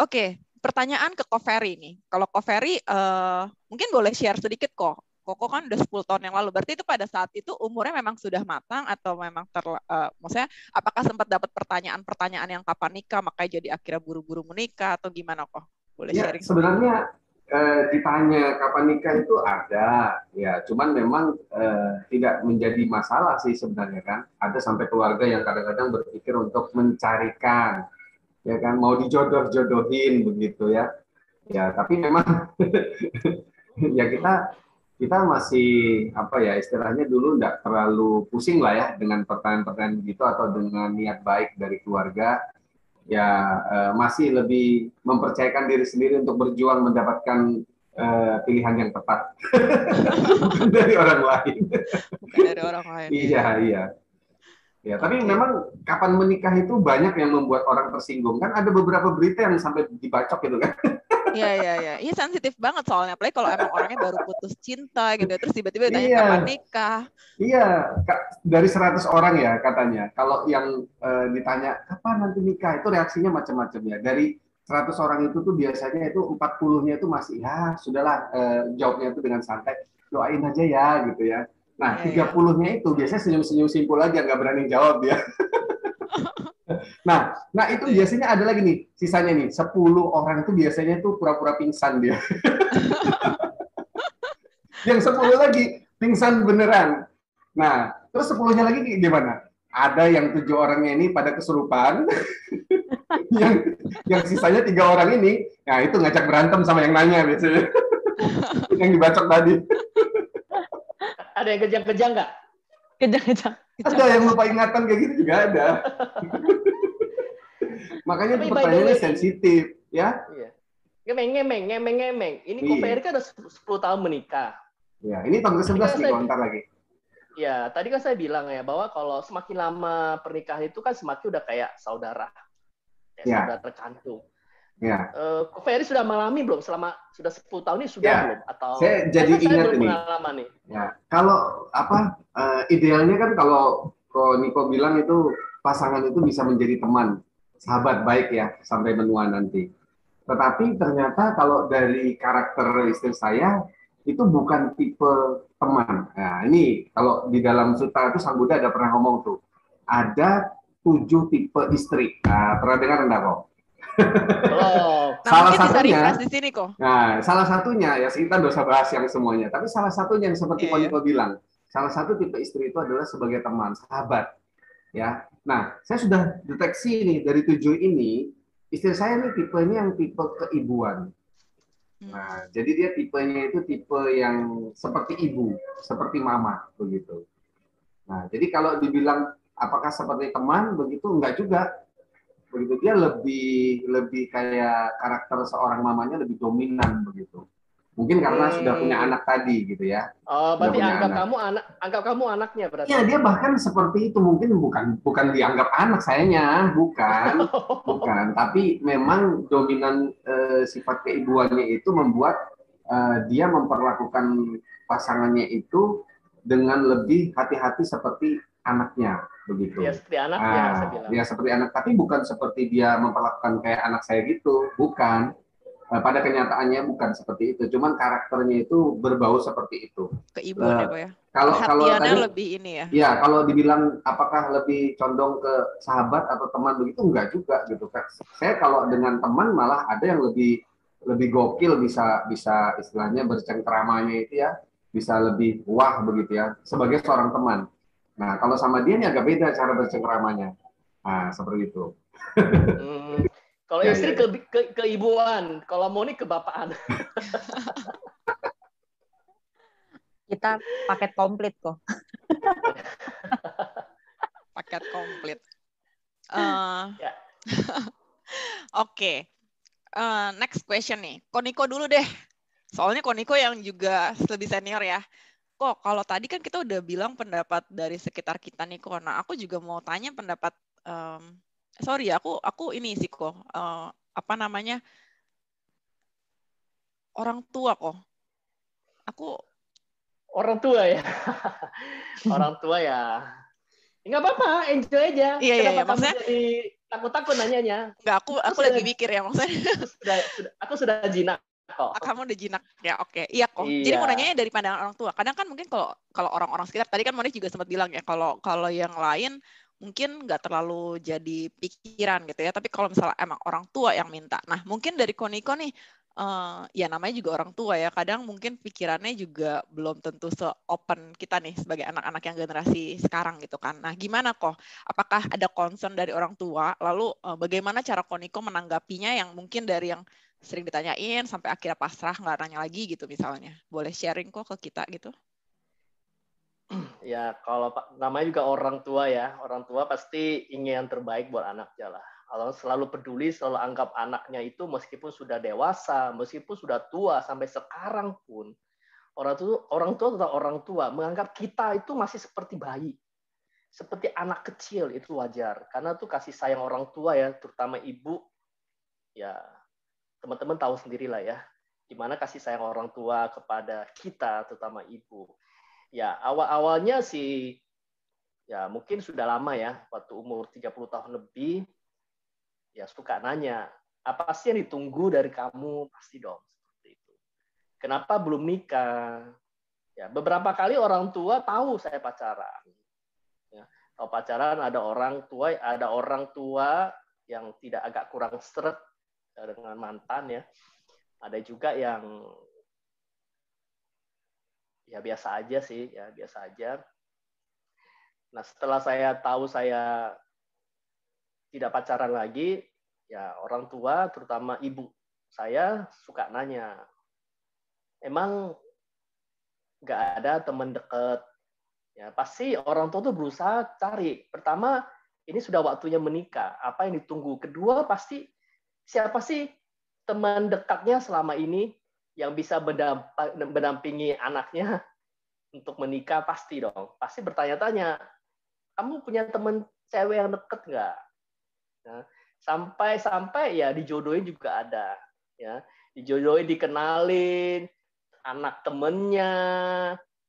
Oke, pertanyaan ke Koferi nih. Kalau Koferi uh, mungkin boleh share sedikit kok. Koko kan udah 10 tahun yang lalu. Berarti itu pada saat itu umurnya memang sudah matang atau memang ter uh, maksudnya apakah sempat dapat pertanyaan-pertanyaan yang kapan nikah makanya jadi akhirnya buru-buru menikah atau gimana kok? Boleh ya, sharing. Sebenarnya eh, ditanya kapan nikah itu ada, ya. Cuman memang eh, tidak menjadi masalah sih sebenarnya kan. Ada sampai keluarga yang kadang-kadang berpikir untuk mencarikan, ya kan, mau dijodoh-jodohin begitu ya. Ya, tapi memang ya kita kita masih apa ya istilahnya dulu tidak terlalu pusing lah ya dengan pertanyaan-pertanyaan gitu atau dengan niat baik dari keluarga ya uh, masih lebih mempercayakan diri sendiri untuk berjuang mendapatkan uh, pilihan yang tepat dari orang lain. Bukan dari orang lain. iya iya. Ya, tapi okay. memang kapan menikah itu banyak yang membuat orang tersinggung kan ada beberapa berita yang sampai dibacok gitu kan. Iya iya iya. Iya sensitif banget soalnya apalagi kalau emang orangnya baru putus cinta gitu terus tiba-tiba ditanya iya. kapan nikah. Iya, dari 100 orang ya katanya. Kalau yang e, ditanya kapan nanti nikah itu reaksinya macam-macam ya. Dari 100 orang itu tuh biasanya itu 40-nya itu masih ya sudahlah e, jawabnya itu dengan santai doain aja ya gitu ya. Nah, iya, 30-nya iya. itu biasanya senyum-senyum simpul aja nggak berani jawab dia. Nah, nah itu iya. biasanya ada lagi nih, sisanya nih, 10 orang itu biasanya tuh pura-pura pingsan dia. yang 10 lagi pingsan beneran. Nah, terus 10-nya lagi gimana? Ada yang tujuh orangnya ini pada kesurupan, yang yang sisanya tiga orang ini, nah itu ngajak berantem sama yang nanya biasanya, yang dibacok tadi. Ada yang kejang-kejang nggak? Kejang-kejang. Ada yang lupa ingatan kayak gitu juga ada. Makanya Tapi pertanyaannya sensitif, ya. Iya. Ngemeng, ngemeng, ngemeng, ngemeng. Ini iya. KPR kan udah 10 tahun menikah. Ya, ini tahun ke-11 kan nih, komentar lagi. Ya, tadi kan saya bilang ya bahwa kalau semakin lama pernikahan itu kan semakin udah kayak saudara. Ya, ya. saudara terkantung. Ya. Uh, Ferry sudah mengalami belum selama sudah 10 tahun ini sudah ya. belum atau saya jadi kan ingat ini. Pengalaman nih. Ya, kalau apa uh, idealnya kan kalau kalau Niko bilang itu pasangan itu bisa menjadi teman sahabat baik ya sampai menua nanti. Tetapi ternyata kalau dari karakter istri saya itu bukan tipe teman. Nah, ini kalau di dalam sutra itu Sang Buddha ada pernah ngomong tuh, ada tujuh tipe istri. Nah, pernah dengar enggak kok? Oh, salah satunya di sini kok. Nah, salah satunya ya kita nggak usah bahas yang semuanya, tapi salah satunya yang seperti yeah, Pak yeah. bilang, salah satu tipe istri itu adalah sebagai teman, sahabat. Ya, Nah, saya sudah deteksi nih dari tujuh ini, istri saya nih tipenya yang tipe keibuan. Hmm. Nah, jadi dia tipenya itu tipe yang seperti ibu, seperti mama, begitu. Nah, jadi kalau dibilang apakah seperti teman, begitu enggak juga. Begitu dia lebih lebih kayak karakter seorang mamanya lebih dominan begitu. Mungkin karena hmm. sudah punya anak tadi gitu ya. Oh, berarti anggap anak. kamu anak anggap kamu anaknya berarti. Ya, dia bahkan seperti itu mungkin bukan bukan dianggap anak sayanya, bukan. bukan, tapi memang dominan e, sifat keibuannya itu membuat e, dia memperlakukan pasangannya itu dengan lebih hati-hati seperti anaknya begitu. Ya seperti anaknya, ah, saya bilang. Ya seperti anak, tapi bukan seperti dia memperlakukan kayak anak saya gitu, bukan Nah, pada kenyataannya bukan seperti itu, cuman karakternya itu berbau seperti itu. Keibuan uh, ya, ya. Kalau kalau tadi lebih ini ya. Ya, kalau dibilang apakah lebih condong ke sahabat atau teman begitu enggak juga gitu kan. Saya kalau dengan teman malah ada yang lebih lebih gokil bisa bisa istilahnya bercengkeramanya itu ya, bisa lebih wah begitu ya sebagai seorang teman. Nah, kalau sama dia ini agak beda cara bercengkeramanya. Nah, seperti itu. Hmm. Kalau ya, istri ya, ke, ke keibuan, kalau Moni kebapaan. Kita paket komplit kok. paket komplit. Uh, ya. Oke. Okay. Uh, next question nih. Koniko dulu deh. Soalnya Koniko yang juga lebih senior ya. Kok kalau tadi kan kita udah bilang pendapat dari sekitar kita nih kok. Nah, aku juga mau tanya pendapat um, sorry ya, aku aku ini sih kok uh, apa namanya orang tua kok. Aku orang tua ya. orang tua ya. Enggak apa-apa, enjoy aja. Iya, iya, iya. Maksudnya jadi takut takut nanyanya nggak aku aku, aku lagi mikir ya maksudnya sudah, sudah aku sudah jinak kok. Ah, kamu udah jinak ya, oke. Iya kok. Iya. Jadi mau nanya dari pandangan orang tua. Kadang kan mungkin kalau kalau orang-orang sekitar tadi kan Monik juga sempat bilang ya kalau kalau yang lain mungkin nggak terlalu jadi pikiran gitu ya. Tapi kalau misalnya emang orang tua yang minta. Nah, mungkin dari Koniko nih uh, ya namanya juga orang tua ya. Kadang mungkin pikirannya juga belum tentu se-open kita nih sebagai anak-anak yang generasi sekarang gitu kan. Nah, gimana kok? Apakah ada concern dari orang tua? Lalu uh, bagaimana cara Koniko menanggapinya yang mungkin dari yang sering ditanyain sampai akhirnya pasrah nggak nanya lagi gitu misalnya. Boleh sharing kok ke kita gitu? Ya kalau namanya juga orang tua ya. Orang tua pasti ingin yang terbaik buat anaknya lah. Kalau selalu peduli selalu anggap anaknya itu meskipun sudah dewasa meskipun sudah tua sampai sekarang pun orang tua orang tua tetap orang tua. Menganggap kita itu masih seperti bayi. Seperti anak kecil itu wajar. Karena tuh kasih sayang orang tua ya terutama ibu. Ya teman-teman tahu sendirilah ya, gimana kasih sayang orang tua kepada kita, terutama ibu. Ya, awal-awalnya sih, ya mungkin sudah lama ya, waktu umur 30 tahun lebih, ya suka nanya, apa sih yang ditunggu dari kamu? Pasti dong, seperti itu. Kenapa belum nikah? Ya, beberapa kali orang tua tahu saya pacaran. Ya, tahu pacaran ada orang tua, ada orang tua yang tidak agak kurang seret dengan mantan ya. Ada juga yang ya biasa aja sih, ya biasa aja. Nah, setelah saya tahu saya tidak pacaran lagi, ya orang tua, terutama ibu saya suka nanya, emang nggak ada teman dekat? Ya, pasti orang tua tuh berusaha cari. Pertama, ini sudah waktunya menikah. Apa yang ditunggu? Kedua, pasti siapa sih teman dekatnya selama ini yang bisa mendampingi anaknya untuk menikah? Pasti dong. Pasti bertanya-tanya kamu punya teman cewek yang deket nggak? Nah, sampai sampai ya dijodohin juga ada ya. Dijodohin dikenalin anak temennya.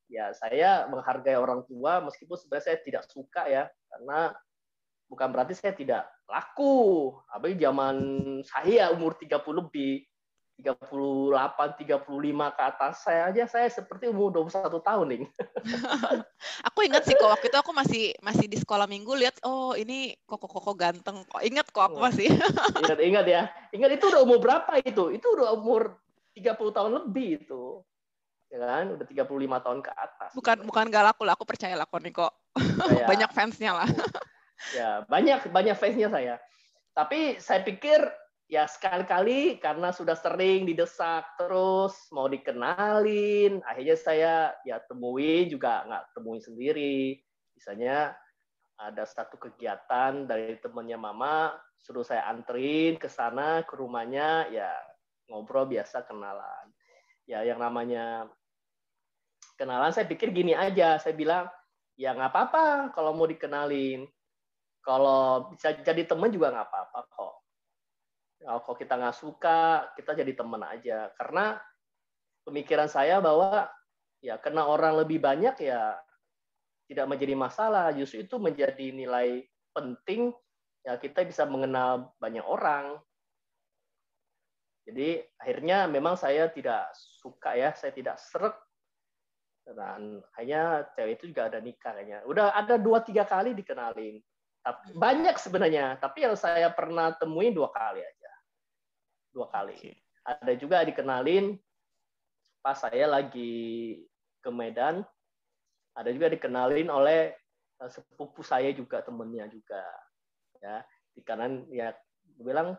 Ya saya menghargai orang tua meskipun sebenarnya saya tidak suka ya karena bukan berarti saya tidak laku. Tapi zaman saya umur 30 lebih, 38, 35 ke atas saya aja saya seperti umur 21 tahun nih. aku ingat sih kok waktu itu aku masih masih di sekolah minggu lihat oh ini koko-koko ganteng kok. Ingat kok aku masih. ingat ingat ya. Ingat itu udah umur berapa itu? Itu udah umur 30 tahun lebih itu. Ya kan? Udah 35 tahun ke atas. Bukan bukan gak laku lah, aku percaya lah kok nih kok. Banyak fansnya lah. Ya banyak banyak fansnya saya. Tapi saya pikir ya sekali-kali karena sudah sering didesak terus mau dikenalin, akhirnya saya ya temui juga nggak temui sendiri. Misalnya ada satu kegiatan dari temannya mama suruh saya anterin ke sana ke rumahnya ya ngobrol biasa kenalan ya yang namanya kenalan saya pikir gini aja saya bilang ya nggak apa-apa kalau mau dikenalin kalau bisa jadi teman juga nggak apa-apa kok. Kalau kita nggak suka, kita jadi teman aja. Karena pemikiran saya bahwa ya kena orang lebih banyak ya tidak menjadi masalah. Justru itu menjadi nilai penting ya kita bisa mengenal banyak orang. Jadi akhirnya memang saya tidak suka ya, saya tidak seret dan hanya cewek itu juga ada nikah kayaknya. Udah ada dua tiga kali dikenalin. Banyak sebenarnya, tapi yang saya pernah temui dua kali aja. Dua kali. Okay. Ada juga dikenalin pas saya lagi ke Medan. Ada juga dikenalin oleh eh, sepupu saya juga temennya juga. Ya, di kanan ya bilang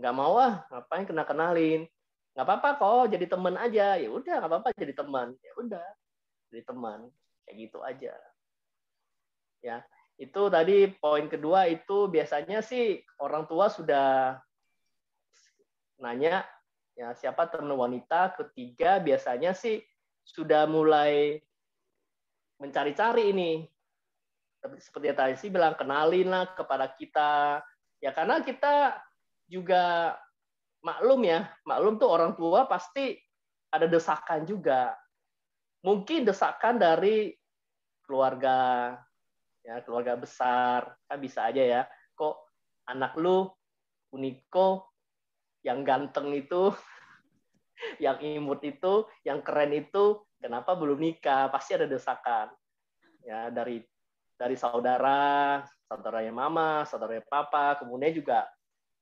nggak mau ah ngapain kena kenalin nggak apa-apa kok jadi teman aja ya udah nggak apa-apa jadi teman ya udah jadi teman kayak gitu aja ya itu tadi poin kedua itu biasanya sih orang tua sudah nanya ya siapa teman wanita? Ketiga biasanya sih sudah mulai mencari-cari ini. Seperti yang tadi sih bilang kenalin lah kepada kita. Ya karena kita juga maklum ya maklum tuh orang tua pasti ada desakan juga. Mungkin desakan dari keluarga ya keluarga besar kan bisa aja ya. Kok anak lu Uniko yang ganteng itu yang imut itu yang keren itu kenapa belum nikah? Pasti ada desakan ya dari dari saudara saudaranya mama saudaranya papa kemudian juga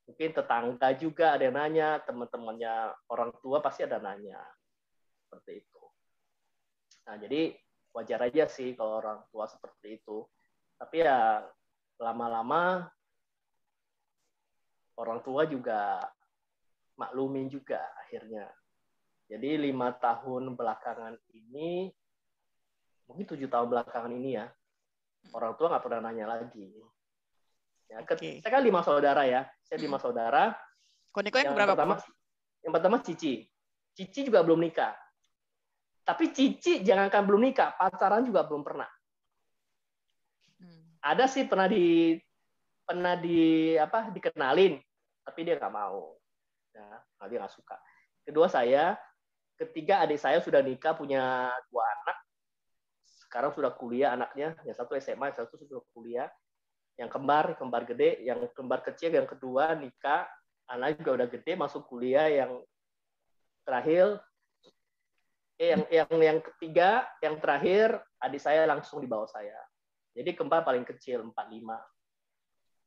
mungkin tetangga juga ada yang nanya teman-temannya orang tua pasti ada nanya. Seperti itu. Nah jadi wajar aja sih kalau orang tua seperti itu tapi ya lama-lama orang tua juga maklumin juga akhirnya. Jadi lima tahun belakangan ini mungkin tujuh tahun belakangan ini ya orang tua nggak pernah nanya lagi. Ya okay. saya kan lima saudara ya. Saya lima saudara. Koniko yang, yang berapa pertama yang pertama Cici. Cici juga belum nikah. Tapi Cici jangankan belum nikah pacaran juga belum pernah ada sih pernah di pernah di apa dikenalin tapi dia nggak mau. Ya dia nggak suka. Kedua saya ketiga adik saya sudah nikah punya dua anak. Sekarang sudah kuliah anaknya. Yang satu SMA yang satu sudah kuliah. Yang kembar kembar gede. Yang kembar kecil yang kedua nikah. Anak juga udah gede masuk kuliah. Yang terakhir eh, yang yang yang ketiga yang terakhir adik saya langsung di bawah saya jadi kembar paling kecil 45.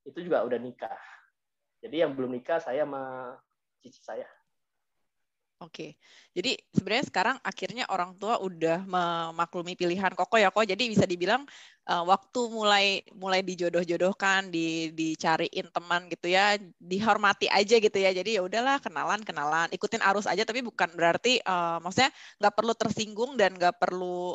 Itu juga udah nikah. Jadi yang belum nikah saya sama cici saya. Oke, jadi sebenarnya sekarang akhirnya orang tua udah memaklumi pilihan koko ya kok. Jadi bisa dibilang uh, waktu mulai mulai dijodoh-jodohkan, di, dicariin teman gitu ya, dihormati aja gitu ya. Jadi ya udahlah kenalan kenalan, ikutin arus aja. Tapi bukan berarti, uh, maksudnya nggak perlu tersinggung dan nggak perlu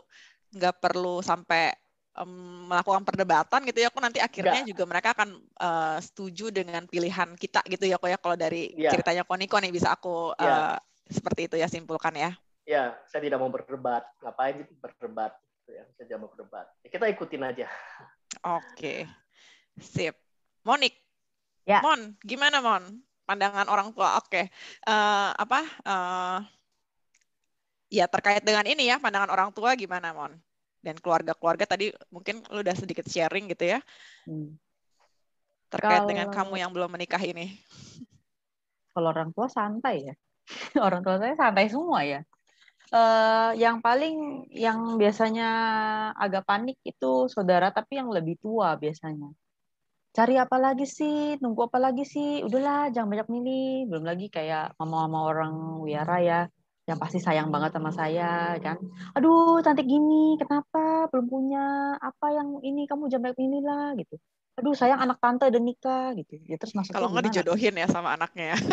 nggak perlu sampai um, melakukan perdebatan gitu ya, kok nanti akhirnya Enggak. juga mereka akan uh, setuju dengan pilihan kita gitu ya, kok ya kalau dari ya. ceritanya Koniko nih bisa aku ya. uh, seperti itu ya simpulkan ya. Ya, saya tidak mau berdebat. Ngapain berdebat? Gitu ya. Saya tidak mau berdebat. Ya, kita ikutin aja. Oke, sip. Monik, ya. Mon, gimana Mon? Pandangan orang tua. Oke, uh, apa? Uh, ya terkait dengan ini ya, pandangan orang tua gimana Mon? Dan keluarga-keluarga tadi mungkin lu udah sedikit sharing gitu ya hmm. terkait kalau, dengan kamu yang belum menikah ini. Kalau orang tua santai ya, orang tua saya santai semua ya. Uh, yang paling yang biasanya agak panik itu saudara tapi yang lebih tua biasanya. Cari apa lagi sih? Nunggu apa lagi sih? Udahlah, jangan banyak milih. Belum lagi kayak mama-mama orang wiara ya yang pasti sayang banget sama saya kan? Aduh cantik gini kenapa? Belum punya apa yang ini kamu jangan ini lah gitu. Aduh sayang anak tante udah nikah gitu. Ya terus masuk kalau nggak dijodohin ya sama anaknya ya.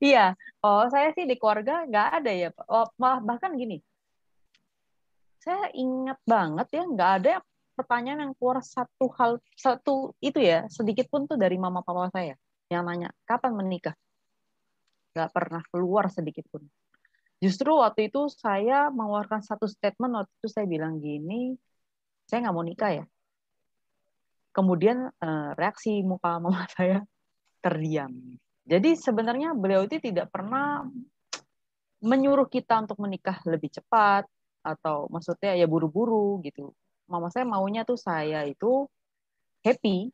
Iya. Oh saya sih di keluarga nggak ada ya oh, bahkan gini. Saya ingat banget ya nggak ada pertanyaan yang keluar satu hal satu itu ya sedikit pun tuh dari mama papa saya yang nanya kapan menikah nggak pernah keluar sedikit pun. Justru waktu itu saya mengeluarkan satu statement waktu itu saya bilang gini, saya nggak mau nikah ya. Kemudian eh, reaksi muka mama saya terdiam. Jadi sebenarnya beliau itu tidak pernah menyuruh kita untuk menikah lebih cepat atau maksudnya ya buru-buru gitu. Mama saya maunya tuh saya itu happy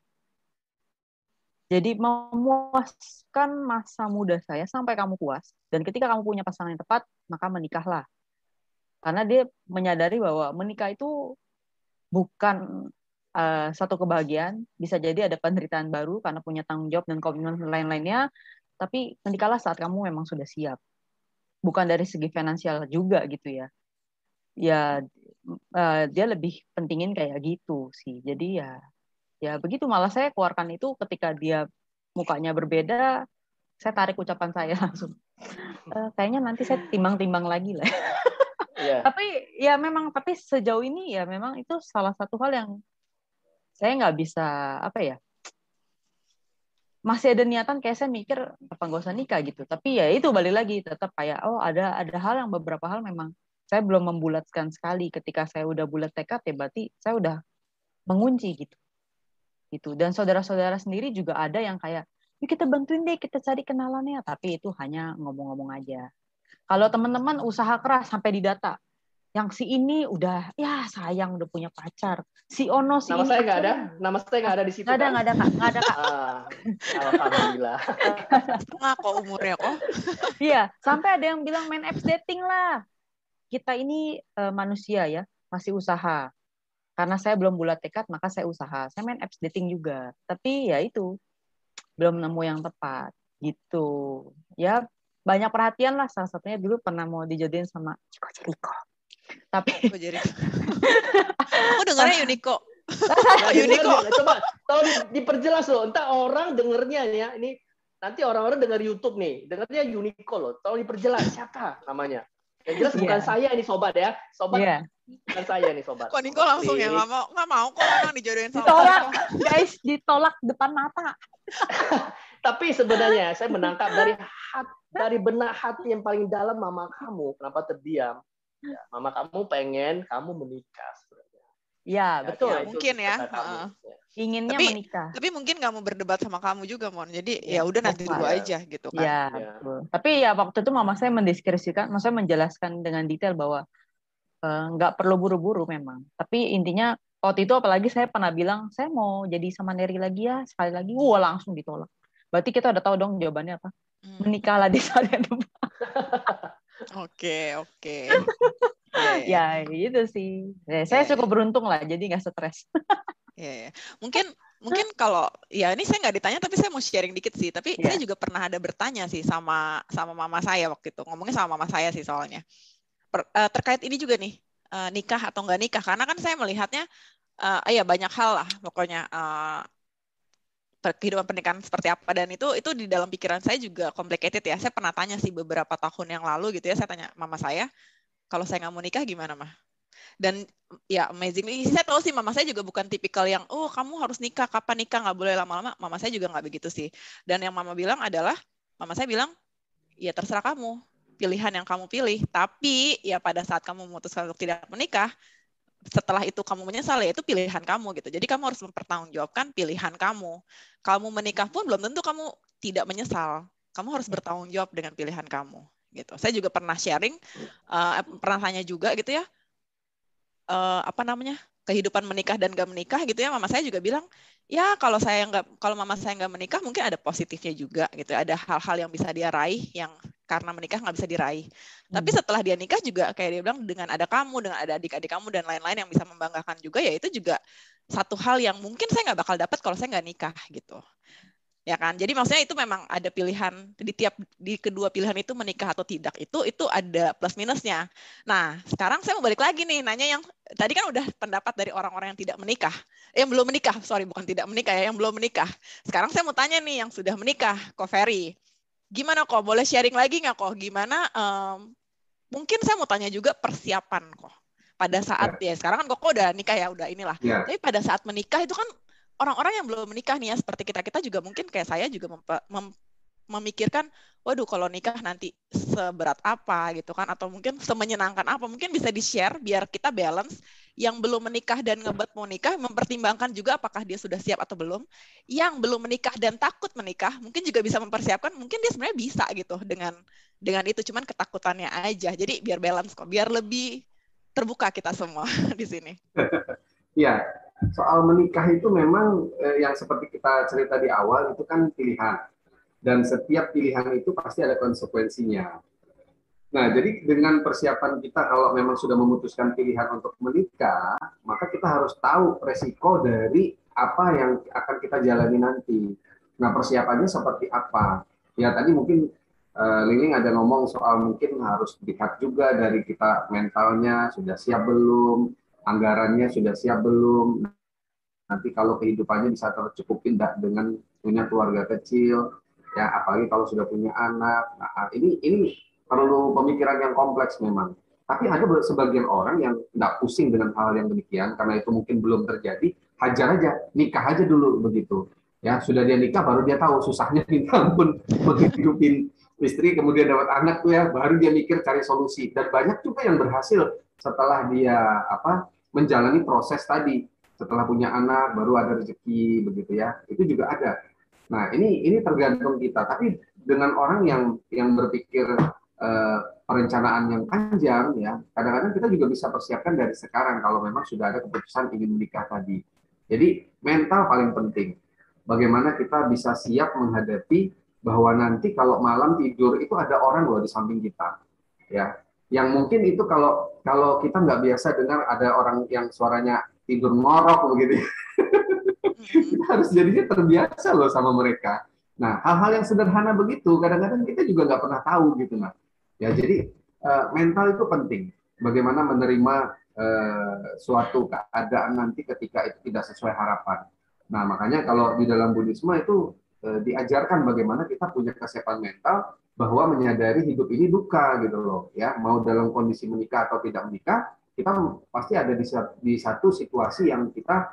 jadi memuaskan masa muda saya sampai kamu puas. Dan ketika kamu punya pasangan yang tepat, maka menikahlah. Karena dia menyadari bahwa menikah itu bukan uh, satu kebahagiaan, bisa jadi ada penderitaan baru karena punya tanggung jawab dan komitmen lain-lainnya. Tapi menikahlah saat kamu memang sudah siap. Bukan dari segi finansial juga gitu ya. Ya uh, dia lebih pentingin kayak gitu sih. Jadi ya ya begitu. Malah saya keluarkan itu ketika dia mukanya berbeda saya tarik ucapan saya langsung. E, kayaknya nanti saya timbang-timbang lagi lah. Yeah. tapi ya memang tapi sejauh ini ya memang itu salah satu hal yang saya nggak bisa apa ya masih ada niatan kayak saya mikir apa nggak usah nikah? gitu. Tapi ya itu balik lagi tetap kayak oh ada ada hal yang beberapa hal memang saya belum membulatkan sekali. Ketika saya udah bulat tekad ya berarti saya udah mengunci gitu gitu. Dan saudara-saudara sendiri juga ada yang kayak yuk kita bantuin deh kita cari kenalannya. Tapi itu hanya ngomong-ngomong aja. Kalau teman-teman usaha keras sampai di data yang si ini udah ya sayang udah punya pacar. Si Ono si nama ini saya nggak ada? nama saya nggak ada di situ nggak ada kan? nggak ada kak. Nggak ada kak. Ah, alhamdulillah. Kok umurnya kok. Iya sampai ada yang bilang main apps dating lah. Kita ini uh, manusia ya masih usaha karena saya belum bulat tekad maka saya usaha. Saya main apps dating juga. Tapi ya itu belum nemu yang tepat. Gitu. Ya banyak perhatian lah. Salah satunya dulu pernah mau dijadiin sama Ciko Jeriko tapi Kok jadi aku dengarnya Uniko Nah, Uniko coba tolong diperjelas loh. Entah orang dengernya ya. Ini nanti orang-orang dengar YouTube nih. Dengarnya Uniko loh. Tolong diperjelas. Siapa namanya yang jelas bukan yeah. saya ini sobat ya sobat yeah. bukan saya nih sobat kok Niko langsung ya nggak mau nggak mau kok orang dijodohin sama ditolak guys ditolak depan mata tapi sebenarnya saya menangkap dari hat, dari benak hati yang paling dalam mama kamu kenapa terdiam ya, mama kamu pengen kamu menikah sebenarnya. Ya, ya betul. Ya, mungkin ya. Uh. Inginnya tapi, menikah. Tapi mungkin nggak mau berdebat sama kamu juga, Mon. Jadi ya, ya udah nanti dulu aja gitu kan. Ya, ya. Betul. Tapi ya waktu itu mama saya mendeskripsikan, maksudnya menjelaskan dengan detail bahwa nggak uh, perlu buru-buru memang. Tapi intinya waktu itu apalagi saya pernah bilang saya mau jadi sama Neri lagi ya sekali lagi, wah langsung ditolak. Berarti kita udah tahu dong jawabannya apa. Hmm. Menikahlah di tepat. Oke, oke. ya, gitu sih. Ya, saya yeah. cukup beruntung lah, jadi nggak stres. ya, yeah. mungkin mungkin kalau ya ini saya nggak ditanya tapi saya mau sharing dikit sih. Tapi yeah. saya juga pernah ada bertanya sih sama sama mama saya waktu itu. Ngomongnya sama mama saya sih soalnya. Per, uh, terkait ini juga nih uh, nikah atau nggak nikah karena kan saya melihatnya uh, ya banyak hal lah pokoknya uh, kehidupan pernikahan seperti apa dan itu itu di dalam pikiran saya juga complicated ya. Saya pernah tanya sih beberapa tahun yang lalu gitu ya, saya tanya mama saya, kalau saya nggak mau nikah gimana mah? Dan ya amazingly, saya tahu sih mama saya juga bukan tipikal yang, oh kamu harus nikah, kapan nikah, nggak boleh lama-lama. Mama saya juga nggak begitu sih. Dan yang mama bilang adalah, mama saya bilang, ya terserah kamu, pilihan yang kamu pilih. Tapi ya pada saat kamu memutuskan untuk tidak menikah, setelah itu kamu menyesal ya itu pilihan kamu gitu. Jadi kamu harus mempertanggungjawabkan pilihan kamu. Kamu menikah pun belum tentu kamu tidak menyesal. Kamu harus bertanggung jawab dengan pilihan kamu gitu. Saya juga pernah sharing, uh, pernah tanya juga gitu ya, uh, apa namanya kehidupan menikah dan gak menikah gitu ya. Mama saya juga bilang, ya kalau saya nggak, kalau mama saya nggak menikah mungkin ada positifnya juga gitu. Ada hal-hal yang bisa dia raih yang karena menikah nggak bisa diraih. Hmm. Tapi setelah dia nikah juga kayak dia bilang dengan ada kamu, dengan ada adik-adik kamu dan lain-lain yang bisa membanggakan juga ya itu juga satu hal yang mungkin saya nggak bakal dapat kalau saya nggak nikah gitu. Ya kan? Jadi maksudnya itu memang ada pilihan di tiap di kedua pilihan itu menikah atau tidak itu itu ada plus minusnya. Nah, sekarang saya mau balik lagi nih nanya yang tadi kan udah pendapat dari orang-orang yang tidak menikah. Eh, yang belum menikah, sorry bukan tidak menikah ya, yang belum menikah. Sekarang saya mau tanya nih yang sudah menikah, Ko Ferry gimana kok boleh sharing lagi nggak kok gimana um, mungkin saya mau tanya juga persiapan kok pada saat ya, ya sekarang kan kok udah nikah ya udah inilah ya. tapi pada saat menikah itu kan orang-orang yang belum menikah nih ya seperti kita kita juga mungkin kayak saya juga mem, mem, memikirkan waduh kalau nikah nanti seberat apa gitu kan atau mungkin semenyenangkan apa mungkin bisa di share biar kita balance yang belum menikah dan ngebat mau nikah mempertimbangkan juga apakah dia sudah siap atau belum. Yang belum menikah dan takut menikah mungkin juga bisa mempersiapkan mungkin dia sebenarnya bisa gitu dengan dengan itu cuman ketakutannya aja. Jadi biar balance kok biar lebih terbuka kita semua di sini. Ya soal menikah itu memang eh, yang seperti kita cerita di awal itu kan pilihan dan setiap pilihan itu pasti ada konsekuensinya Nah, jadi dengan persiapan kita kalau memang sudah memutuskan pilihan untuk menikah, maka kita harus tahu resiko dari apa yang akan kita jalani nanti. Nah, persiapannya seperti apa? Ya, tadi mungkin uh, Liling ada ngomong soal mungkin harus dilihat juga dari kita mentalnya sudah siap belum, anggarannya sudah siap belum. Nanti kalau kehidupannya bisa tercukupin dengan punya keluarga kecil, ya apalagi kalau sudah punya anak. Nah, ini ini perlu pemikiran yang kompleks memang. Tapi ada sebagian orang yang tidak pusing dengan hal yang demikian karena itu mungkin belum terjadi, hajar aja, nikah aja dulu begitu. Ya, sudah dia nikah baru dia tahu susahnya minta pun menghidupin istri kemudian dapat anak tuh ya, baru dia mikir cari solusi. Dan banyak juga yang berhasil setelah dia apa menjalani proses tadi. Setelah punya anak baru ada rezeki begitu ya. Itu juga ada. Nah, ini ini tergantung kita. Tapi dengan orang yang yang berpikir uh, perencanaan yang panjang ya kadang-kadang kita juga bisa persiapkan dari sekarang kalau memang sudah ada keputusan ingin menikah tadi jadi mental paling penting bagaimana kita bisa siap menghadapi bahwa nanti kalau malam tidur itu ada orang loh di samping kita ya yang mungkin itu kalau kalau kita nggak biasa dengar ada orang yang suaranya tidur ngorok begitu. Kita harus jadinya terbiasa loh sama mereka. Nah hal-hal yang sederhana begitu kadang-kadang kita juga nggak pernah tahu gitu nah ya jadi uh, mental itu penting. Bagaimana menerima uh, suatu keadaan nanti ketika itu tidak sesuai harapan. Nah makanya kalau di dalam Buddhisme itu uh, diajarkan bagaimana kita punya kesiapan mental bahwa menyadari hidup ini duka gitu loh ya. Mau dalam kondisi menikah atau tidak menikah kita pasti ada di, satu situasi yang kita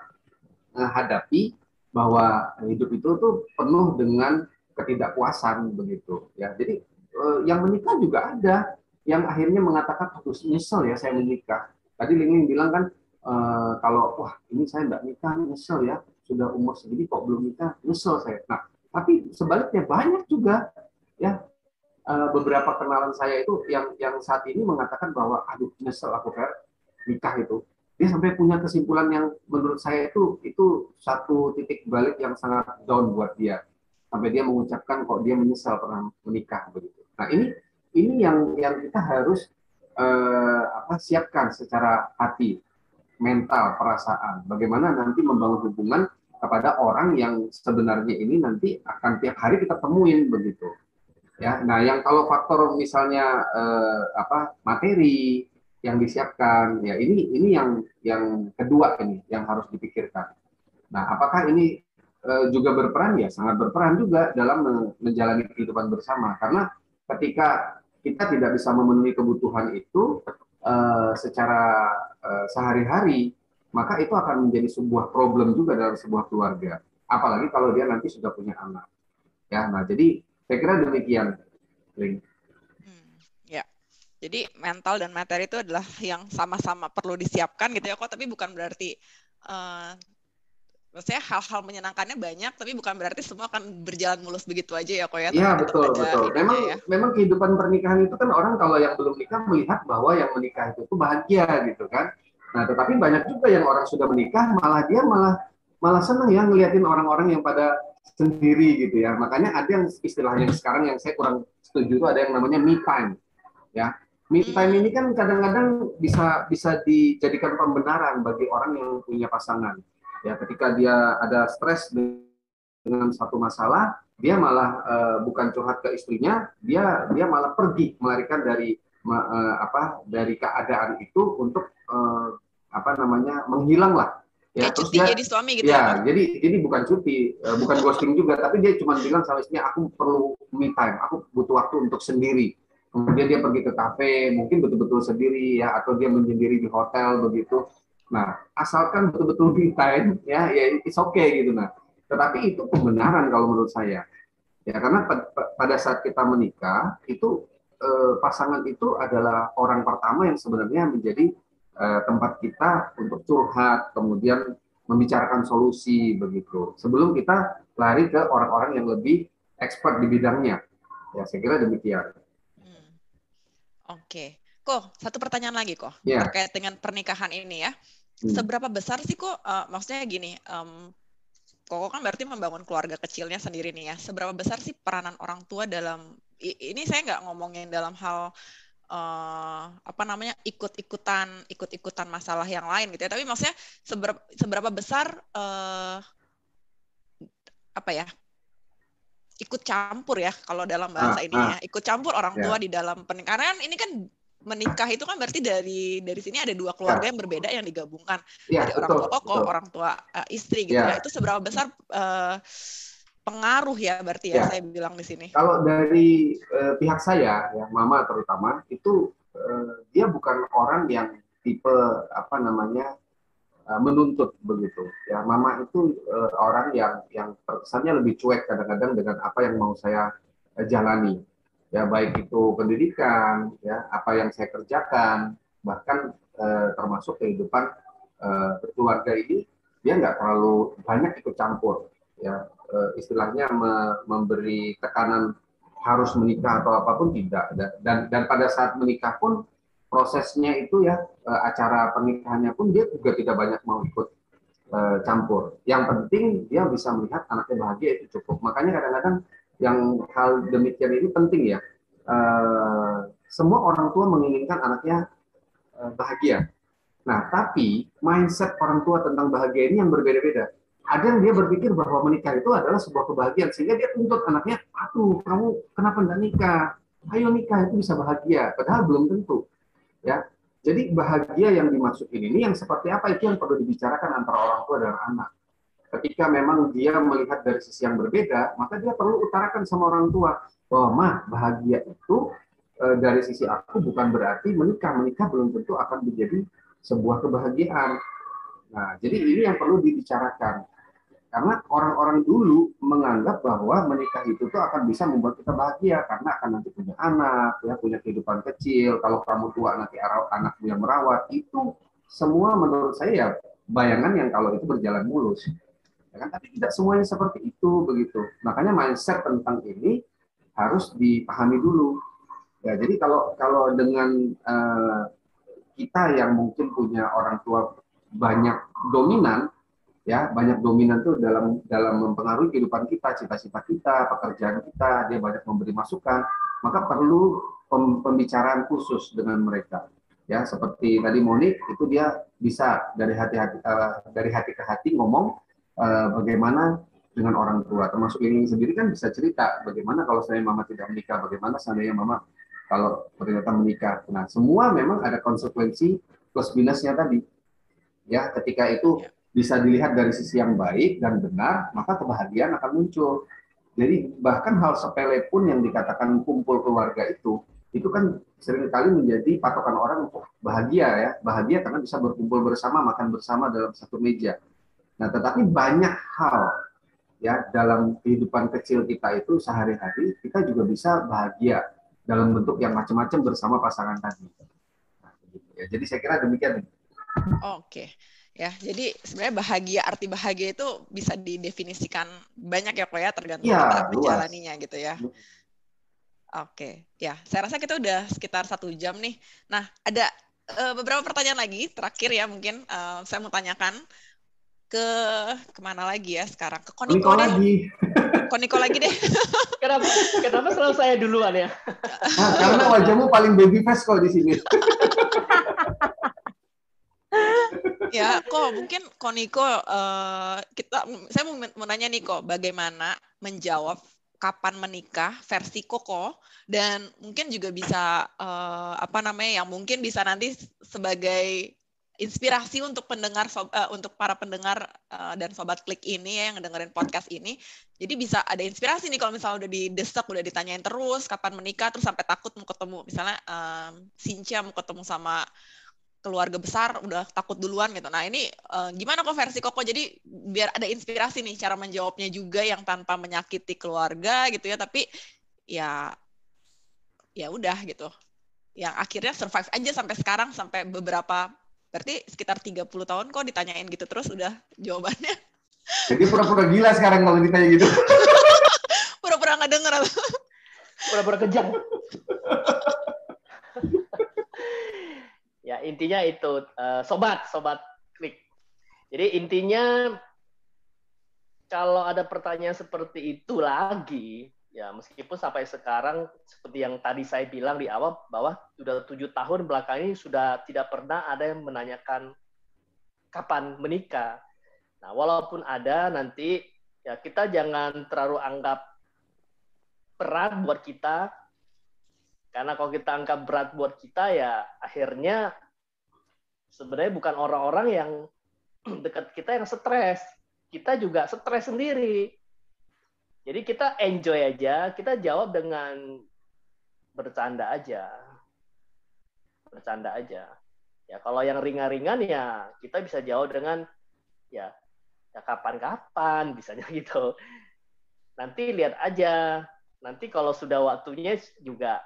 uh, hadapi bahwa hidup itu tuh penuh dengan ketidakpuasan begitu ya. Jadi uh, yang menikah juga ada yang akhirnya mengatakan harus nyesel ya saya menikah. Tadi Ling bilang kan uh, kalau wah ini saya nggak nikah nyesel ya. Sudah umur segini kok belum nikah nyesel saya. Nah tapi sebaliknya banyak juga ya uh, beberapa kenalan saya itu yang yang saat ini mengatakan bahwa aduh nyesel aku Fer nikah itu. Dia sampai punya kesimpulan yang menurut saya itu itu satu titik balik yang sangat down buat dia. Sampai dia mengucapkan kok dia menyesal pernah menikah begitu. Nah ini ini yang yang kita harus uh, apa siapkan secara hati mental perasaan. Bagaimana nanti membangun hubungan kepada orang yang sebenarnya ini nanti akan tiap hari kita temuin begitu ya nah yang kalau faktor misalnya eh, apa materi yang disiapkan ya ini ini yang yang kedua ini yang harus dipikirkan. Nah apakah ini eh, juga berperan? Ya sangat berperan juga dalam menjalani kehidupan bersama. Karena ketika kita tidak bisa memenuhi kebutuhan itu eh, secara eh, sehari-hari maka itu akan menjadi sebuah problem juga dalam sebuah keluarga. Apalagi kalau dia nanti sudah punya anak. Ya nah jadi saya kira demikian, Link. Hmm, ya, jadi mental dan materi itu adalah yang sama-sama perlu disiapkan gitu ya kok, tapi bukan berarti uh, maksudnya hal-hal menyenangkannya banyak, tapi bukan berarti semua akan berjalan mulus begitu aja ya kok ya. Iya betul betul. Memang ya. memang kehidupan pernikahan itu kan orang kalau yang belum nikah melihat bahwa yang menikah itu tuh bahagia gitu kan. Nah tetapi banyak juga yang orang sudah menikah malah dia malah malah senang ya ngeliatin orang-orang yang pada sendiri gitu ya. Makanya ada yang istilah yang sekarang yang saya kurang setuju itu ada yang namanya me time. Ya. Me time ini kan kadang-kadang bisa bisa dijadikan pembenaran bagi orang yang punya pasangan. Ya, ketika dia ada stres dengan satu masalah, dia malah uh, bukan curhat ke istrinya, dia dia malah pergi melarikan dari uh, apa dari keadaan itu untuk uh, apa namanya menghilang lah Ya, Kayak cuti dia, jadi suami gitu ya. Ya, jadi ini bukan cuti, uh, bukan ghosting juga, tapi dia cuma bilang sama istrinya, aku perlu me time, aku butuh waktu untuk sendiri. Kemudian dia pergi ke kafe, mungkin betul-betul sendiri ya, atau dia menyendiri di hotel begitu. Nah, asalkan betul-betul me time, ya, ya it's okay gitu. Nah, tetapi itu pembenaran kalau menurut saya. Ya, karena pada saat kita menikah itu eh, pasangan itu adalah orang pertama yang sebenarnya menjadi Eh, tempat kita untuk curhat, kemudian membicarakan solusi begitu. Sebelum kita lari ke orang-orang yang lebih expert di bidangnya. Ya, saya kira demikian. Hmm. Oke. Okay. Kok, satu pertanyaan lagi kok yeah. terkait dengan pernikahan ini ya. Hmm. Seberapa besar sih kok, uh, maksudnya gini, um, Koko kan berarti membangun keluarga kecilnya sendiri nih ya. Seberapa besar sih peranan orang tua dalam ini saya nggak ngomongin dalam hal uh, apa namanya ikut-ikutan ikut-ikutan masalah yang lain gitu ya. Tapi maksudnya seberapa seberapa besar uh, apa ya? ikut campur ya kalau dalam bahasa ah, ini ah. ya. Ikut campur orang tua yeah. di dalam pernikahan. Karena ini kan menikah itu kan berarti dari dari sini ada dua keluarga yeah. yang berbeda yang digabungkan. Yeah, dari orang tua koko, orang tua uh, istri gitu yeah. ya. Itu seberapa besar uh, pengaruh ya berarti ya, ya. saya bilang di sini. Kalau dari uh, pihak saya ya mama terutama itu uh, dia bukan orang yang tipe apa namanya uh, menuntut begitu. Ya mama itu uh, orang yang yang terkesannya lebih cuek kadang-kadang dengan apa yang mau saya uh, jalani. Ya baik itu pendidikan ya apa yang saya kerjakan bahkan uh, termasuk kehidupan uh, berkeluarga ini dia nggak terlalu banyak ikut campur ya istilahnya me memberi tekanan harus menikah atau apa pun tidak dan dan pada saat menikah pun prosesnya itu ya uh, acara pernikahannya pun dia juga tidak banyak mau ikut uh, campur. Yang penting dia bisa melihat anaknya bahagia itu cukup. Makanya kadang-kadang yang hal demikian ini penting ya. Semua orang tua menginginkan anaknya bahagia. Nah, tapi mindset orang tua tentang bahagia ini yang berbeda-beda. Ada yang dia berpikir bahwa menikah itu adalah sebuah kebahagiaan, sehingga dia tuntut anaknya, aduh, kamu kenapa enggak nikah? Ayo nikah, itu bisa bahagia. Padahal belum tentu. Ya, jadi bahagia yang dimaksud ini, yang seperti apa itu yang perlu dibicarakan antara orang tua dan anak. Ketika memang dia melihat dari sisi yang berbeda, maka dia perlu utarakan sama orang tua bahwa mah bahagia itu e, dari sisi aku bukan berarti menikah menikah belum tentu akan menjadi sebuah kebahagiaan. Nah, jadi ini yang perlu dibicarakan. Karena orang-orang dulu menganggap bahwa menikah itu tuh akan bisa membuat kita bahagia karena akan nanti punya anak, ya punya kehidupan kecil. Kalau kamu tua nanti anakmu yang merawat. Itu semua menurut saya ya bayangan yang kalau itu berjalan mulus. Ya kan? Tapi tidak semuanya seperti itu begitu. Makanya mindset tentang ini harus dipahami dulu. Ya, jadi kalau kalau dengan uh, kita yang mungkin punya orang tua banyak dominan, ya banyak dominan tuh dalam dalam mempengaruhi kehidupan kita, cita-cita kita, pekerjaan kita, dia banyak memberi masukan, maka perlu pembicaraan khusus dengan mereka. Ya, seperti tadi Monik itu dia bisa dari hati-hati uh, dari hati ke hati ngomong uh, bagaimana dengan orang tua, termasuk ini sendiri kan bisa cerita bagaimana kalau saya mama tidak menikah, bagaimana seandainya mama kalau ternyata menikah. Nah, semua memang ada konsekuensi plus minusnya tadi. Ya, ketika itu bisa dilihat dari sisi yang baik dan benar, maka kebahagiaan akan muncul. Jadi bahkan hal sepele pun yang dikatakan kumpul keluarga itu, itu kan sering kali menjadi patokan orang untuk bahagia ya, bahagia karena bisa berkumpul bersama, makan bersama dalam satu meja. Nah, tetapi banyak hal ya dalam kehidupan kecil kita itu sehari-hari kita juga bisa bahagia dalam bentuk yang macam-macam bersama pasangan tadi. Nah, ya. Jadi saya kira demikian. Oke ya jadi sebenarnya bahagia arti bahagia itu bisa didefinisikan banyak ya kok ya tergantung ya, kita menjalaninya gitu ya. Oke ya saya rasa kita udah sekitar satu jam nih. Nah ada uh, beberapa pertanyaan lagi terakhir ya mungkin uh, saya mau tanyakan ke ke mana lagi ya sekarang? Ke Koniko, Koniko lagi. Koniko lagi deh. Kenapa kenapa selalu saya duluan ya? Nah, karena wajahmu paling baby face kok di sini ya kok mungkin Koniko uh, kita saya mau, mau nanya nih kok bagaimana menjawab kapan menikah versi Koko dan mungkin juga bisa uh, apa namanya yang mungkin bisa nanti sebagai inspirasi untuk pendengar uh, untuk para pendengar uh, dan sobat klik ini ya yang dengerin podcast ini. Jadi bisa ada inspirasi nih kalau misalnya udah didesak, udah ditanyain terus kapan menikah terus sampai takut mau ketemu misalnya um, Sincha mau ketemu sama keluarga besar udah takut duluan gitu. Nah ini uh, gimana kok versi Koko? Jadi biar ada inspirasi nih cara menjawabnya juga yang tanpa menyakiti keluarga gitu ya, tapi ya ya udah gitu. Yang akhirnya survive aja sampai sekarang sampai beberapa berarti sekitar 30 tahun kok ditanyain gitu terus udah jawabannya. Jadi pura-pura gila sekarang kalau ditanya gitu. pura-pura nggak denger. Pura-pura kejam. Intinya itu uh, sobat sobat klik. Jadi intinya kalau ada pertanyaan seperti itu lagi, ya meskipun sampai sekarang seperti yang tadi saya bilang di awal bahwa sudah tujuh tahun belakang ini sudah tidak pernah ada yang menanyakan kapan menikah. Nah walaupun ada nanti ya kita jangan terlalu anggap berat buat kita karena kalau kita angkat berat buat kita ya akhirnya sebenarnya bukan orang-orang yang dekat kita yang stres. Kita juga stres sendiri. Jadi kita enjoy aja, kita jawab dengan bercanda aja. Bercanda aja. Ya kalau yang ringan-ringan ya kita bisa jawab dengan ya ya kapan-kapan bisanya gitu. Nanti lihat aja. Nanti kalau sudah waktunya juga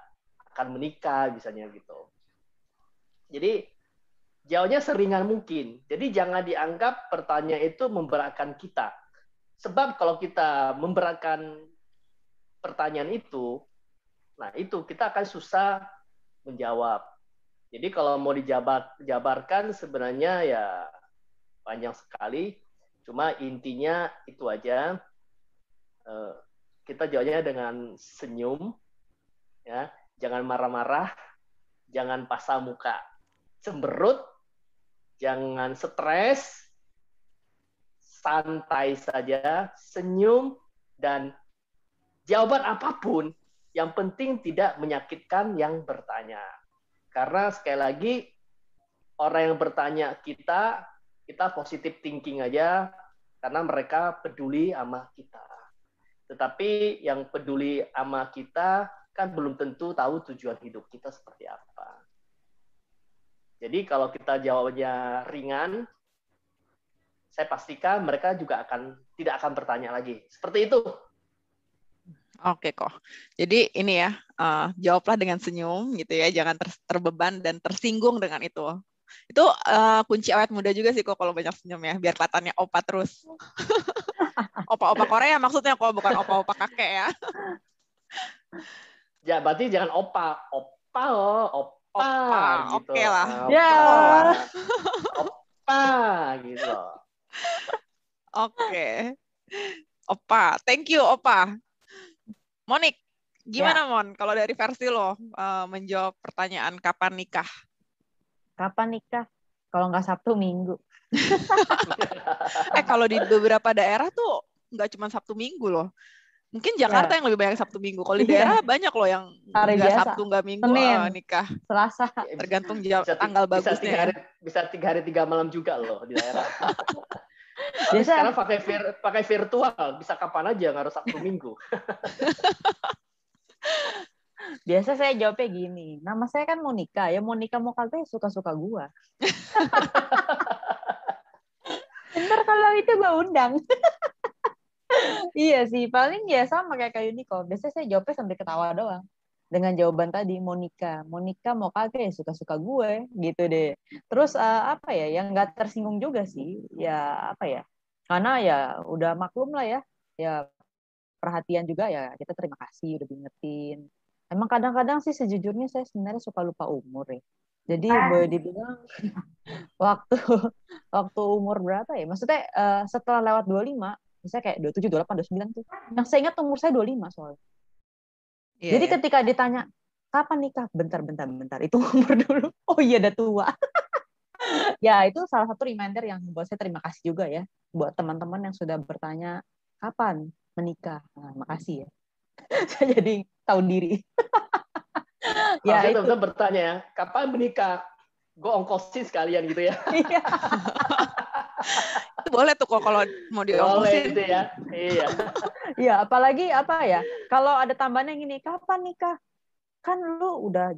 akan menikah misalnya gitu. Jadi jawabnya seringan mungkin. Jadi jangan dianggap pertanyaan itu memberatkan kita. Sebab kalau kita memberatkan pertanyaan itu, Nah, itu kita akan susah menjawab. Jadi kalau mau dijabar jabarkan sebenarnya ya panjang sekali. Cuma intinya itu aja. Eh, kita jawabnya dengan senyum, ya, jangan marah-marah, jangan pasang muka cemberut, jangan stres, santai saja, senyum dan jawaban apa pun yang penting tidak menyakitkan yang bertanya. Karena sekali lagi orang yang bertanya kita, kita positif thinking aja karena mereka peduli sama kita. Tetapi yang peduli sama kita kan belum tentu tahu tujuan hidup kita seperti apa. Jadi kalau kita jawabnya ringan, saya pastikan mereka juga akan tidak akan bertanya lagi. Seperti itu. Oke kok. Jadi ini ya, uh, jawablah dengan senyum gitu ya, jangan ter terbeban dan tersinggung dengan itu. Itu uh, kunci awet muda juga sih kok kalau banyak senyum ya, biar kelihatannya opa terus. Opa-opa Korea maksudnya kok bukan opa-opa kakek ya. ya berarti jangan opa, opa loh, opa, opa gitu. Oke okay lah. Ya. Opa gitu. Oke. Okay. Opa, thank you Opa. Monik, gimana ya. Mon kalau dari versi lo uh, menjawab pertanyaan kapan nikah? Kapan nikah? Kalau nggak Sabtu Minggu. eh kalau di beberapa daerah tuh nggak cuma Sabtu Minggu loh. Mungkin Jakarta ya. yang lebih banyak Sabtu Minggu. Kalau di iya. daerah ya. banyak loh yang nggak Sabtu nggak Minggu Senin, uh, nikah. Selasa. Tergantung jam, bisa, tanggal bisa bagusnya. Tiga hari, bisa tiga hari tiga malam juga loh di daerah. Biasa sekarang pakai vir, pakai virtual, bisa kapan aja nggak harus Sabtu Minggu. Biasa saya jawabnya gini, nama saya kan Monica, ya Monica mau kagak ya suka-suka gua. Ntar kalau itu gua undang. Iya sih, paling ya sama kayak kayak Uniko. Biasanya saya jawabnya sambil ketawa doang. Dengan jawaban tadi Monica. Monica mau kagak ya suka-suka gue gitu deh. Terus uh, apa ya yang nggak tersinggung juga sih ya apa ya karena ya udah maklum lah ya. Ya perhatian juga ya kita terima kasih udah diingetin. Emang kadang-kadang sih sejujurnya saya sebenarnya suka lupa umur ya. Jadi ah. boleh dibilang waktu waktu umur berapa ya? Maksudnya uh, setelah lewat 25 misalnya kayak 27, 28, 29 tuh yang saya ingat umur saya 25 soalnya Yeah, Jadi yeah. ketika ditanya kapan nikah, bentar, bentar, bentar, itu umur dulu. Oh iya, udah tua. ya itu salah satu reminder yang buat saya terima kasih juga ya buat teman-teman yang sudah bertanya kapan menikah. Nah, makasih ya. saya jadi tahu diri. ya itu bertanya ya, kapan menikah? Gue ongkosin sekalian gitu ya. Itu boleh tuh kok kalau mau diomongin. itu ya. Iya. Iya, apalagi apa ya? Kalau ada tambahan yang gini, kapan nikah? Kan lu udah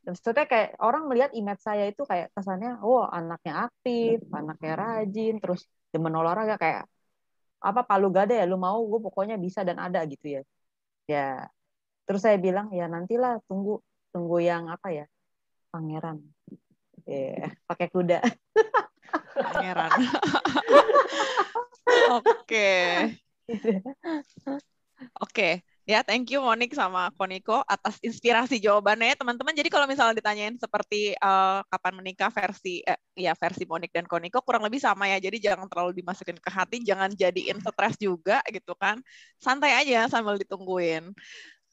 maksudnya kayak orang melihat image saya itu kayak kesannya, oh anaknya aktif, anaknya rajin, terus demen olahraga kayak apa palu gada ya, lu mau gue pokoknya bisa dan ada gitu ya. Ya, terus saya bilang ya nantilah tunggu tunggu yang apa ya pangeran, yeah, pakai kuda. Pangeran. Oke. Oke. Ya, thank you Monik sama Koniko atas inspirasi jawabannya teman-teman. Jadi kalau misalnya ditanyain seperti uh, kapan menikah versi eh, ya versi Monik dan Koniko kurang lebih sama ya. Jadi jangan terlalu dimasukin ke hati, jangan jadiin stres juga gitu kan. Santai aja sambil ditungguin.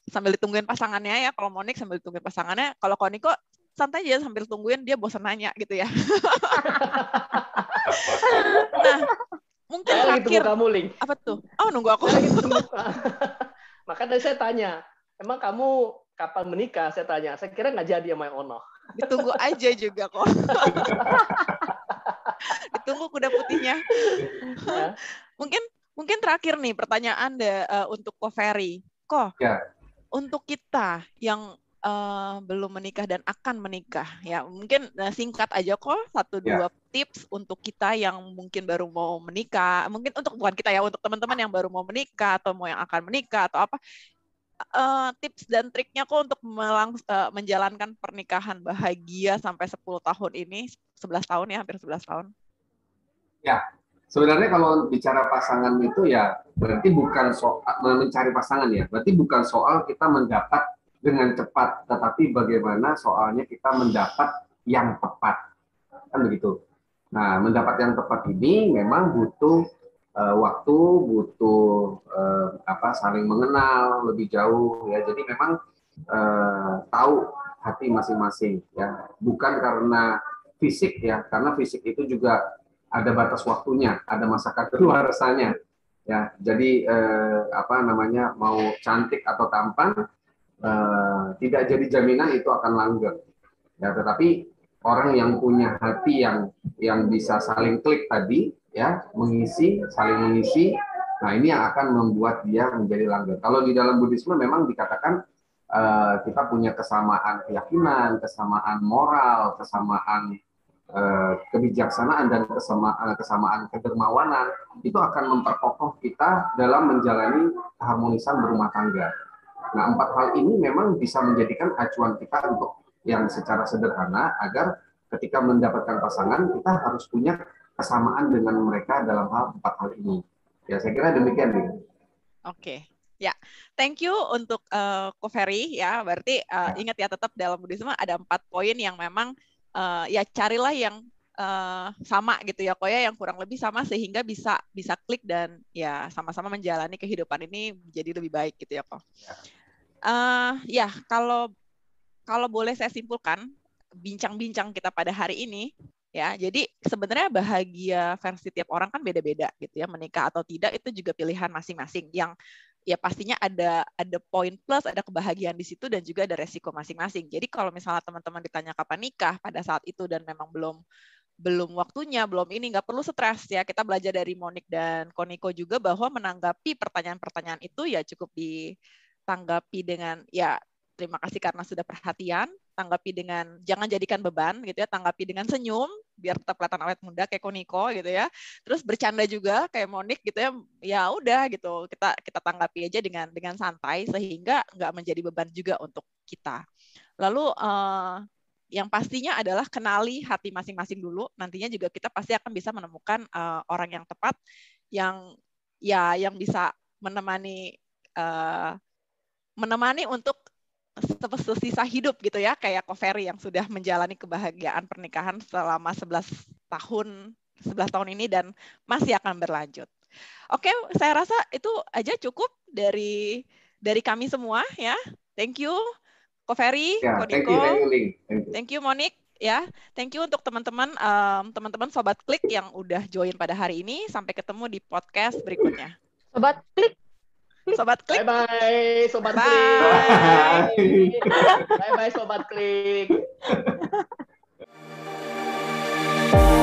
Sambil ditungguin pasangannya ya. Kalau Monik sambil ditungguin pasangannya, kalau Koniko santai aja sambil tungguin dia bosan nanya gitu ya. nah, mungkin saya terakhir kamu link. Apa tuh? Oh, nunggu aku. Maka tadi saya tanya, emang kamu kapan menikah? Saya tanya. Saya kira nggak jadi sama yang Ono. Ditunggu aja juga kok. Ditunggu kuda putihnya. Ya. mungkin mungkin terakhir nih pertanyaan deh, uh, untuk Ko Ferry. Ko, ya. untuk kita yang uh, belum menikah dan akan menikah. Ya mungkin uh, singkat aja kok satu yeah. dua tips untuk kita yang mungkin baru mau menikah. Mungkin untuk bukan kita ya untuk teman-teman yang baru mau menikah atau mau yang akan menikah atau apa. Uh, tips dan triknya kok untuk melang, uh, menjalankan pernikahan bahagia sampai 10 tahun ini. 11 tahun ya hampir 11 tahun. Ya sebenarnya kalau bicara pasangan itu ya berarti bukan soal mencari pasangan ya. Berarti bukan soal kita mendapat dengan cepat, tetapi bagaimana soalnya kita mendapat yang tepat. Kan begitu. Nah, mendapat yang tepat ini memang butuh uh, waktu, butuh uh, apa saling mengenal lebih jauh ya. Jadi memang uh, tahu hati masing-masing ya, bukan karena fisik ya, karena fisik itu juga ada batas waktunya, ada masa kadaluarsanya ya. Jadi eh, apa namanya mau cantik atau tampan eh, tidak jadi jaminan itu akan langgeng. Ya, tetapi orang yang punya hati yang yang bisa saling klik tadi ya mengisi saling mengisi nah ini yang akan membuat dia menjadi langgeng kalau di dalam buddhisme memang dikatakan uh, kita punya kesamaan keyakinan kesamaan moral kesamaan uh, kebijaksanaan dan kesamaan kesamaan kedermawanan itu akan memperkokoh kita dalam menjalani keharmonisan berumah tangga nah empat hal ini memang bisa menjadikan acuan kita untuk yang secara sederhana agar ketika mendapatkan pasangan kita harus punya kesamaan dengan mereka dalam hal empat hal ini. Ya, saya kira demikian. Oke. Okay. Ya, thank you untuk uh, Ko Ferry ya. Berarti uh, ingat ya tetap dalam Buddhisme ada empat poin yang memang uh, ya carilah yang uh, sama gitu ya, Koya yang kurang lebih sama sehingga bisa bisa klik dan ya sama-sama menjalani kehidupan ini menjadi lebih baik gitu ya, Ko. Ya. Uh, ya, kalau kalau boleh saya simpulkan bincang-bincang kita pada hari ini ya. Jadi sebenarnya bahagia versi tiap orang kan beda-beda gitu ya. Menikah atau tidak itu juga pilihan masing-masing yang ya pastinya ada ada poin plus, ada kebahagiaan di situ dan juga ada resiko masing-masing. Jadi kalau misalnya teman-teman ditanya kapan nikah pada saat itu dan memang belum belum waktunya, belum ini nggak perlu stres ya. Kita belajar dari Monik dan Koniko juga bahwa menanggapi pertanyaan-pertanyaan itu ya cukup ditanggapi dengan ya terima kasih karena sudah perhatian, tanggapi dengan jangan jadikan beban gitu ya, tanggapi dengan senyum biar tetap kelihatan awet muda kayak Koniko gitu ya. Terus bercanda juga kayak Monik gitu ya. Ya udah gitu, kita kita tanggapi aja dengan dengan santai sehingga nggak menjadi beban juga untuk kita. Lalu uh, yang pastinya adalah kenali hati masing-masing dulu. Nantinya juga kita pasti akan bisa menemukan uh, orang yang tepat yang ya yang bisa menemani uh, menemani untuk sisa hidup gitu ya kayak Koferi yang sudah menjalani kebahagiaan pernikahan selama 11 tahun 11 tahun ini dan masih akan berlanjut. Oke, saya rasa itu aja cukup dari dari kami semua ya. Thank you Ko Ferry, yeah, Ko Diko. Thank you, thank you, thank you Monik ya. Thank you untuk teman-teman um, teman-teman sobat klik yang udah join pada hari ini. Sampai ketemu di podcast berikutnya. Sobat klik. Sobat klik. Bye bye sobat bye. klik. Bye bye sobat klik.